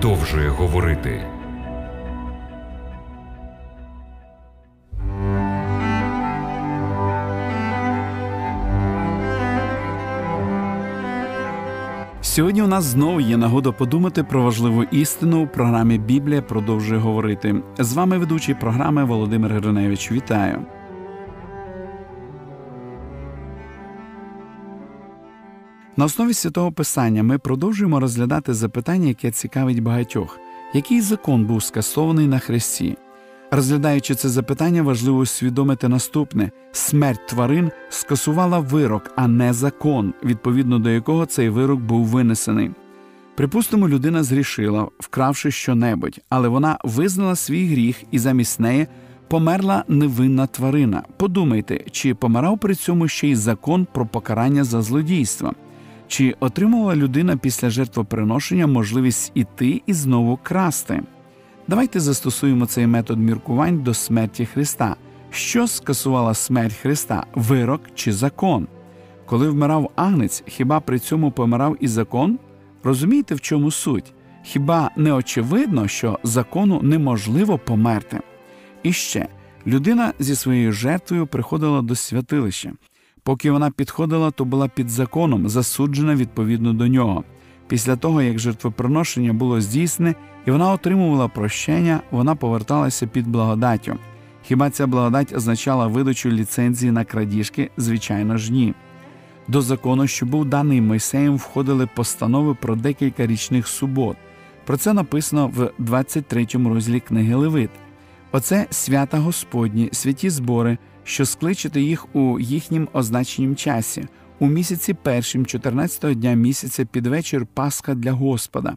продовжує говорити. Сьогодні у нас знову є нагода подумати про важливу істину у програмі Біблія продовжує говорити. З вами ведучий програми Володимир Гриневич. Вітаю. На основі святого писання ми продовжуємо розглядати запитання, яке цікавить багатьох. Який закон був скасований на хресті? Розглядаючи це запитання, важливо усвідомити наступне: смерть тварин скасувала вирок, а не закон, відповідно до якого цей вирок був винесений. Припустимо, людина згрішила, вкравши щонебудь, але вона визнала свій гріх і замість неї померла невинна тварина. Подумайте, чи помирав при цьому ще й закон про покарання за злодійство? Чи отримувала людина після жертвоприношення можливість іти і знову красти? Давайте застосуємо цей метод міркувань до смерті Христа. Що скасувала смерть Христа вирок чи закон? Коли вмирав агнець, хіба при цьому помирав і закон? Розумієте, в чому суть? Хіба не очевидно, що закону неможливо померти? І ще людина зі своєю жертвою приходила до святилища. Поки вона підходила, то була під законом, засуджена відповідно до нього. Після того, як жертвоприношення було здійснене і вона отримувала прощення, вона поверталася під благодаттю. Хіба ця благодать означала видачу ліцензії на крадіжки? Звичайно ж ні. До закону, що був даний Мойсеєм, входили постанови про декілька річних субот. Про це написано в 23 розділі книги Левит. Оце свята Господні, святі збори, що скличете їх у їхнім означенім часі, у місяці першим, 14-го дня місяця під вечір Пасха для Господа,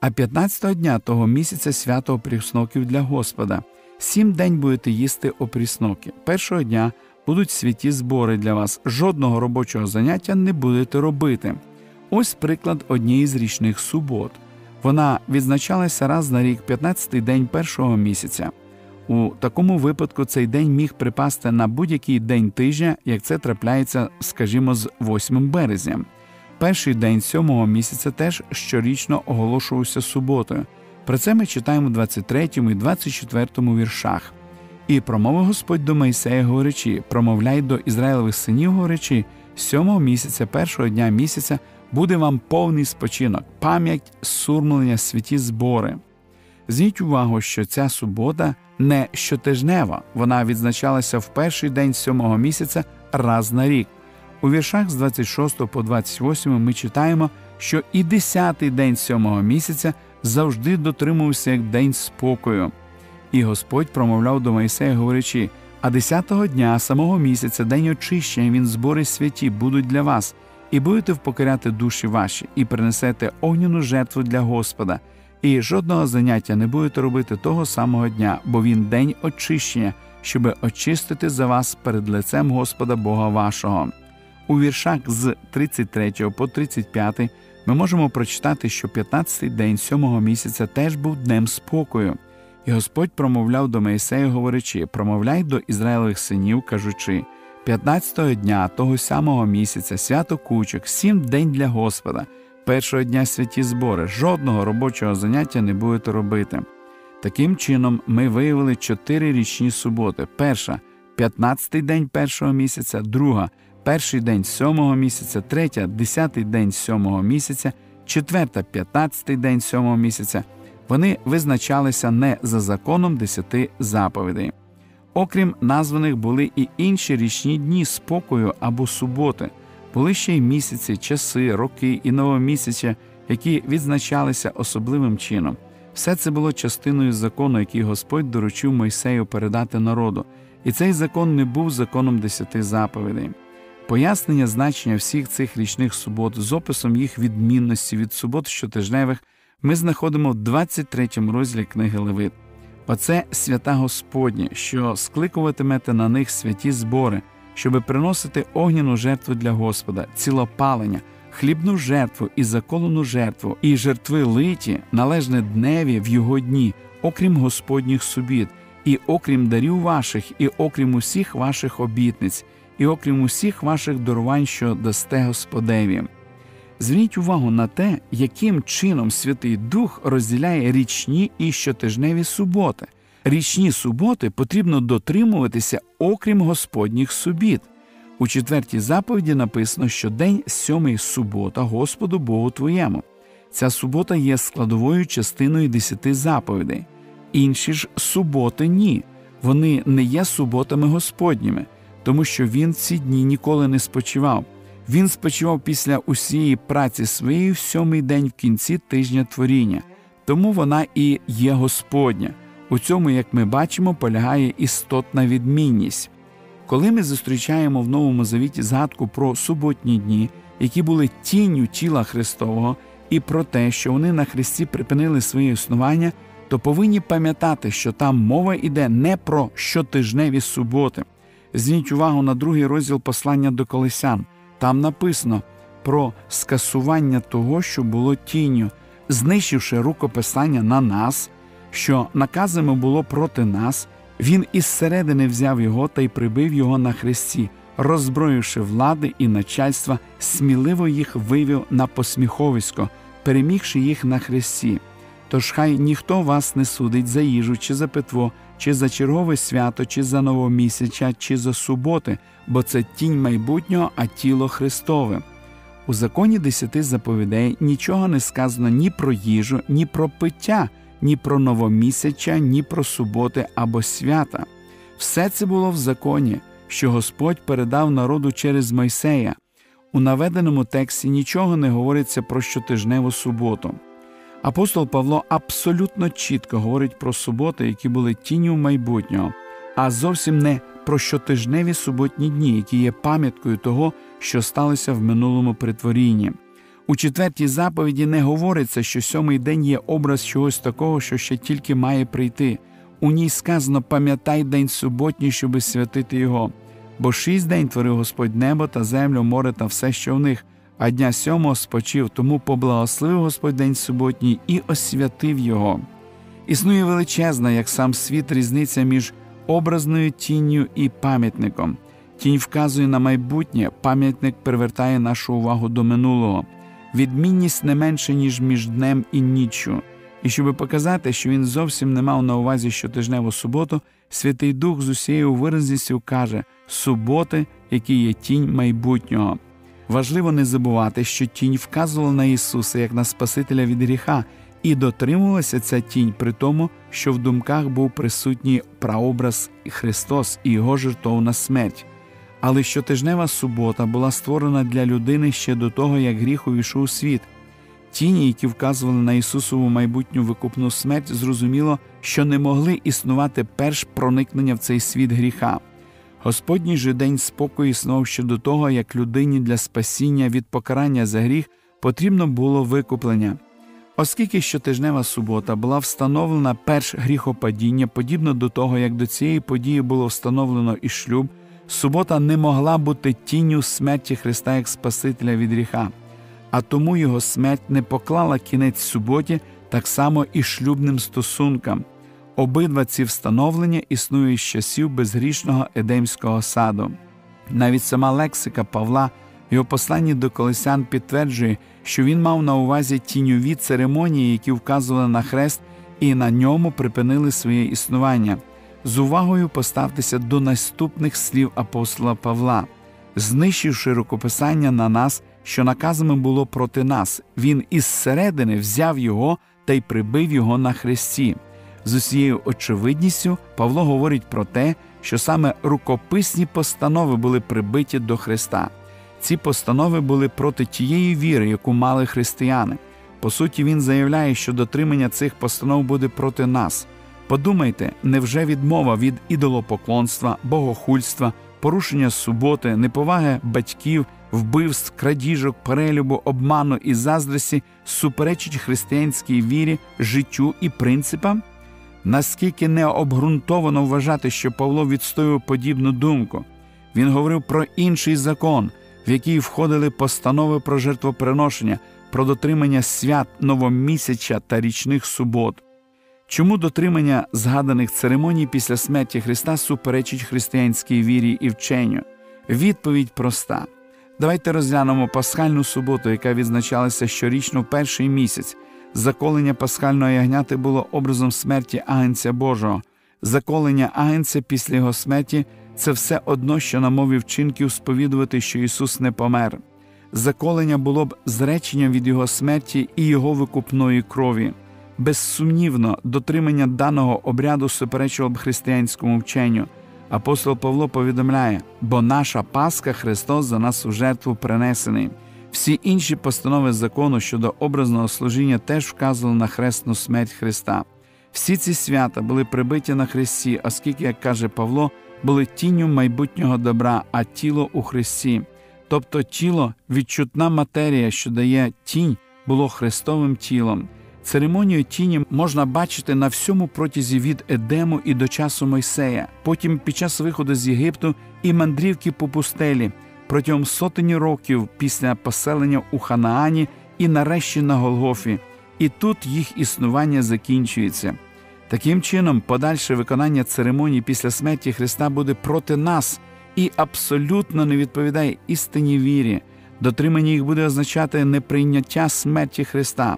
а 15-го дня того місяця свято опрісноків для Господа. Сім день будете їсти опрісноки. Першого дня будуть святі збори для вас. Жодного робочого заняття не будете робити. Ось приклад однієї з річних субот. Вона відзначалася раз на рік, 15-й день першого місяця. У такому випадку цей день міг припасти на будь-який день тижня, як це трапляється, скажімо, з 8 березня. Перший день сьомого місяця теж щорічно оголошувався суботою. Про це ми читаємо в 23 і 24 віршах. І промовив Господь до Мойсея, говорячи, промовляй до Ізраїлевих синів, говорячи, сьомого місяця, першого дня місяця буде вам повний спочинок, пам'ять, сурмлення, святі збори. Зверніть увагу, що ця субота не щотижнева, вона відзначалася в перший день сьомого місяця раз на рік. У віршах з 26 по 28 ми читаємо, що і десятий день сьомого місяця завжди дотримувався як день спокою. І Господь промовляв до Моїсея, говорячи: а десятого дня самого місяця, день очищення, він збори святі будуть для вас, і будете впокоряти душі ваші, і принесете огняну жертву для Господа і жодного заняття не будете робити того самого дня, бо він день очищення, щоби очистити за вас перед лицем Господа Бога вашого. У віршах з 33 по 35 ми можемо прочитати, що 15-й день сьомого місяця теж був днем спокою, і Господь промовляв до Моїсея, говорячи: промовляй до Ізраїлевих синів, кажучи. 15-го дня того самого місяця свято кучок, сім день для Господа, першого дня святі збори, жодного робочого заняття не будете робити. Таким чином, ми виявили чотири річні суботи: перша 15-й день першого місяця, друга, перший день сьомого місяця, третя, десятий день сьомого місяця, четверта, 15-й день сьомого місяця. Вони визначалися не за законом десяти заповідей. Окрім названих були і інші річні дні спокою або суботи. Були ще й місяці, часи, роки і новомісяця, які відзначалися особливим чином. Все це було частиною закону, який Господь доручив Мойсею передати народу, і цей закон не був законом десяти заповідей. Пояснення значення всіх цих річних субот з описом їх відмінності від субот щотижневих ми знаходимо в 23 розділі книги Левит. Оце свята Господні, що скликуватимете на них святі збори, щоби приносити огняну жертву для Господа, цілопалення, хлібну жертву і заколену жертву, і жертви литі, належне дневі в його дні, окрім Господніх субіт, і окрім дарів ваших, і окрім усіх ваших обітниць, і окрім усіх ваших дарувань, що дасте Господеві. Зверніть увагу на те, яким чином Святий Дух розділяє річні і щотижневі суботи. Річні суботи потрібно дотримуватися, окрім Господніх субіт. У четвертій заповіді написано, що день сьомий субота Господу Богу твоєму. Ця субота є складовою частиною десяти заповідей. Інші ж суботи ні, вони не є суботами Господніми, тому що він ці дні ніколи не спочивав. Він спочивав після усієї праці своєї в сьомий день в кінці тижня творіння, тому вона і є Господня. У цьому, як ми бачимо, полягає істотна відмінність. Коли ми зустрічаємо в Новому Завіті згадку про суботні дні, які були тінню тіла Христового, і про те, що вони на Христі припинили своє існування, то повинні пам'ятати, що там мова йде не про щотижневі суботи. Зверніть увагу на другий розділ послання до Колесян. Там написано про скасування того, що було тінню, знищивши рукописання на нас, що наказами було проти нас, він із середини взяв його та й прибив його на хресті, роззброївши влади і начальства, сміливо їх вивів на посміховисько, перемігши їх на хресті. Тож хай ніхто вас не судить за їжу, чи за питво, чи за чергове свято, чи за новомісяча, чи за суботи, бо це тінь майбутнього, а тіло Христове. У законі десяти заповідей нічого не сказано ні про їжу, ні про пиття, ні про новомісяча, ні про суботи або свята. Все це було в законі, що Господь передав народу через Мойсея. У наведеному тексті нічого не говориться про щотижневу суботу. Апостол Павло абсолютно чітко говорить про суботи, які були тінню майбутнього, а зовсім не про щотижневі суботні дні, які є пам'яткою того, що сталося в минулому притворінні. У четвертій заповіді не говориться, що сьомий день є образ чогось такого, що ще тільки має прийти. У ній сказано пам'ятай день суботній, щоби святити його. Бо шість день творив Господь небо та землю, море та все, що в них, а дня сьомого спочив, тому поблагословив Господь день суботній і освятив його. Існує величезна, як сам світ, різниця між образною тінню і пам'ятником. Тінь вказує на майбутнє, пам'ятник привертає нашу увагу до минулого. Відмінність не менше, ніж між днем і ніччю. І щоб показати, що він зовсім не мав на увазі щотижневу суботу, Святий Дух з усією виразністю каже суботи, які є тінь майбутнього. Важливо не забувати, що тінь вказувала на Ісуса як на Спасителя від гріха, і дотримувалася ця тінь при тому, що в думках був присутній прообраз Христос і Його жертовна смерть. Але щотижнева субота була створена для людини ще до того, як гріх увійшов у світ. Тіні, які вказували на Ісусову майбутню викупну смерть, зрозуміло, що не могли існувати перш проникнення в цей світ гріха. Господній же день спокою існував ще до того, як людині для спасіння від покарання за гріх потрібно було викуплення. Оскільки щотижнева субота була встановлена перш гріхопадіння, подібно до того, як до цієї події було встановлено і шлюб, субота не могла бути тінню смерті Христа як Спасителя від гріха, а тому його смерть не поклала кінець суботі, так само і шлюбним стосункам. Обидва ці встановлення існують з часів безгрішного Едемського саду. Навіть сама лексика Павла його посланні до колесян підтверджує, що він мав на увазі тіньові церемонії, які вказували на хрест і на ньому припинили своє існування. З увагою поставтеся до наступних слів апостола Павла, знищивши рукописання на нас, що наказами було проти нас, він із середини взяв його та й прибив його на хресті. З усією очевидністю Павло говорить про те, що саме рукописні постанови були прибиті до Христа. Ці постанови були проти тієї віри, яку мали християни. По суті, він заявляє, що дотримання цих постанов буде проти нас. Подумайте, невже відмова від ідолопоклонства, богохульства, порушення суботи, неповаги батьків, вбивств, крадіжок, перелюбу, обману і заздрості суперечить християнській вірі, життю і принципам? Наскільки необґрунтовано вважати, що Павло відстоював подібну думку? Він говорив про інший закон, в який входили постанови про жертвоприношення, про дотримання свят новомісяча та річних субот. Чому дотримання згаданих церемоній після смерті Христа суперечить християнській вірі і вченню? Відповідь проста. Давайте розглянемо пасхальну суботу, яка відзначалася щорічно в перший місяць. Заколення пасхального ягняти було образом смерті Агенця Божого. Заколення Агенця після його смерті це все одно, що на мові вчинків сповідувати, що Ісус не помер. Заколення було б зреченням від Його смерті і Його викупної крові. Безсумнівно, дотримання даного обряду суперечило б християнському вченню. Апостол Павло повідомляє, бо наша Пасха Христос за нас у жертву принесений. Всі інші постанови закону щодо образного служіння теж вказували на хресну смерть Христа. Всі ці свята були прибиті на Христі, оскільки, як каже Павло, були тінню майбутнього добра, а тіло у Христі. Тобто тіло, відчутна матерія, що дає тінь, було Христовим тілом. Церемонію тіні можна бачити на всьому протязі від Едему і до часу Мойсея, потім під час виходу з Єгипту і мандрівки по пустелі, протягом сотені років після поселення у Ханаані і нарешті на Голгофі, і тут їх існування закінчується. Таким чином, подальше виконання церемонії після смерті Христа буде проти нас і абсолютно не відповідає істинній вірі. Дотримання їх буде означати неприйняття смерті Христа.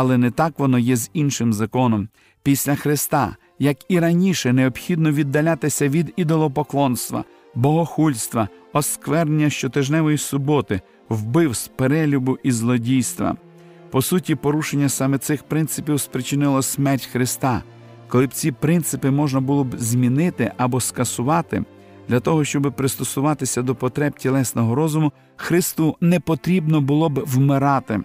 Але не так воно є з іншим законом. Після Христа, як і раніше, необхідно віддалятися від ідолопоклонства, богохульства, осквернення щотижневої суботи, вбивств, перелюбу і злодійства. По суті, порушення саме цих принципів спричинило смерть Христа. Коли б ці принципи можна було б змінити або скасувати, для того, щоб пристосуватися до потреб тілесного розуму, Христу не потрібно було б вмирати.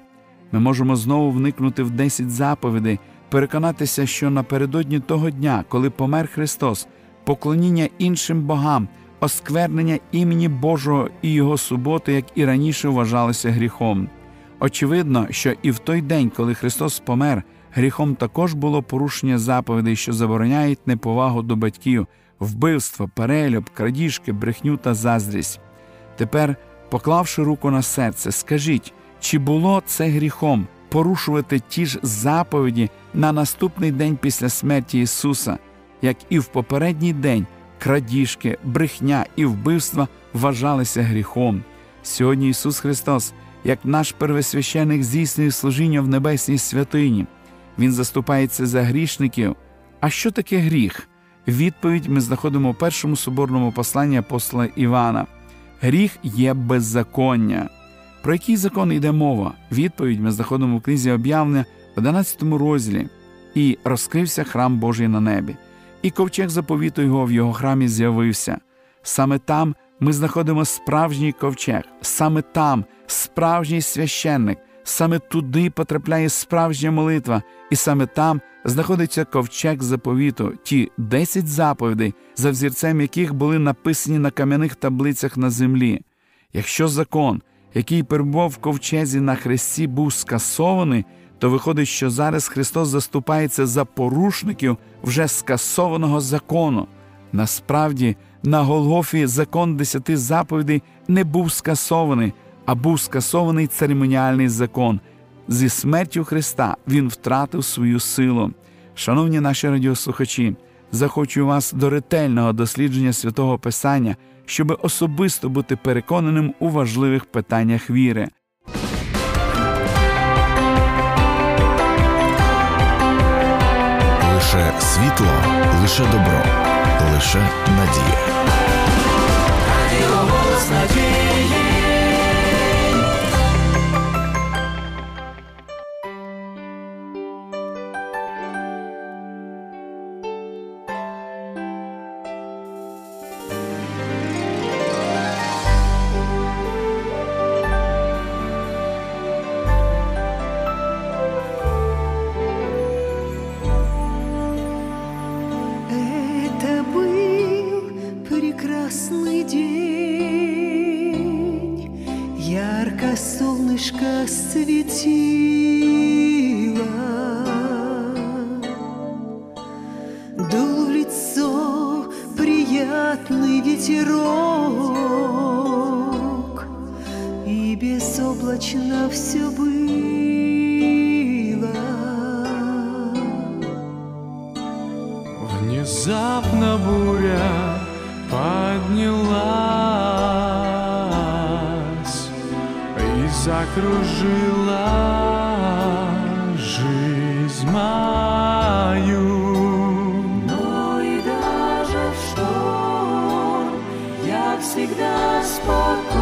Ми можемо знову вникнути в 10 заповідей, переконатися, що напередодні того дня, коли помер Христос, поклоніння іншим богам, осквернення імені Божого і Його суботи, як і раніше вважалося гріхом. Очевидно, що і в той день, коли Христос помер, гріхом також було порушення заповідей, що забороняють неповагу до батьків, вбивство, перелюб, крадіжки, брехню та заздрість. Тепер, поклавши руку на серце, скажіть, чи було це гріхом порушувати ті ж заповіді на наступний день після смерті Ісуса, як і в попередній день крадіжки, брехня і вбивства вважалися гріхом. Сьогодні Ісус Христос, як наш первосвященик, здійснює служіння в небесній святині. Він заступається за грішників. А що таке гріх? Відповідь ми знаходимо у першому соборному посланні апостола Івана: Гріх є беззаконня. Про який закон йде мова? Відповідь ми знаходимо в книзі об'явлення в 11 розділі. І розкрився храм Божий на небі, і ковчег заповіту його в його храмі з'явився. Саме там ми знаходимо справжній ковчег, саме там справжній священник, саме туди потрапляє справжня молитва, і саме там знаходиться ковчег заповіту, ті десять заповідей, за взірцем яких були написані на кам'яних таблицях на землі. Якщо закон, який перебував в ковчезі на хресті, був скасований, то виходить, що зараз Христос заступається за порушників вже скасованого закону. Насправді, на Голгофі закон десяти заповідей не був скасований, а був скасований церемоніальний закон. Зі смертю Христа Він втратив свою силу. Шановні наші радіослухачі, захочу вас до ретельного дослідження святого Писання, щоб особисто бути переконаним у важливих питаннях віри. Лише світло, лише добро, лише надія. Солнышко прожила жизнь мою. Но и даже в шторм я всегда спокоен.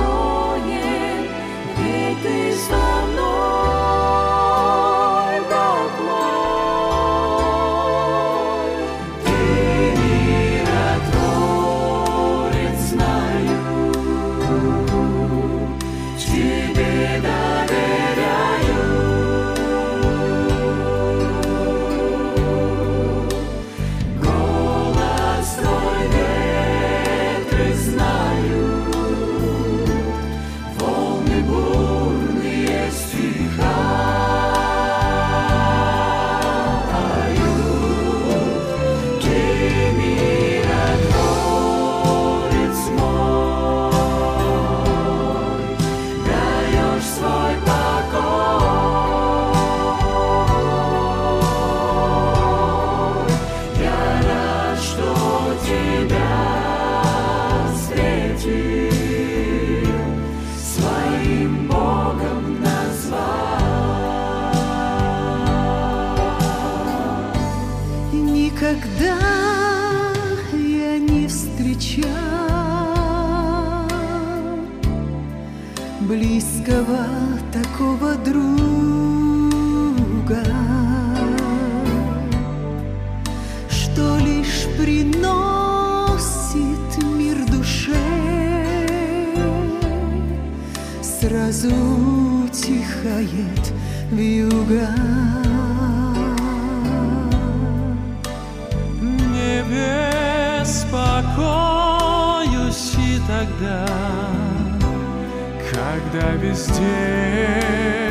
тогда, когда везде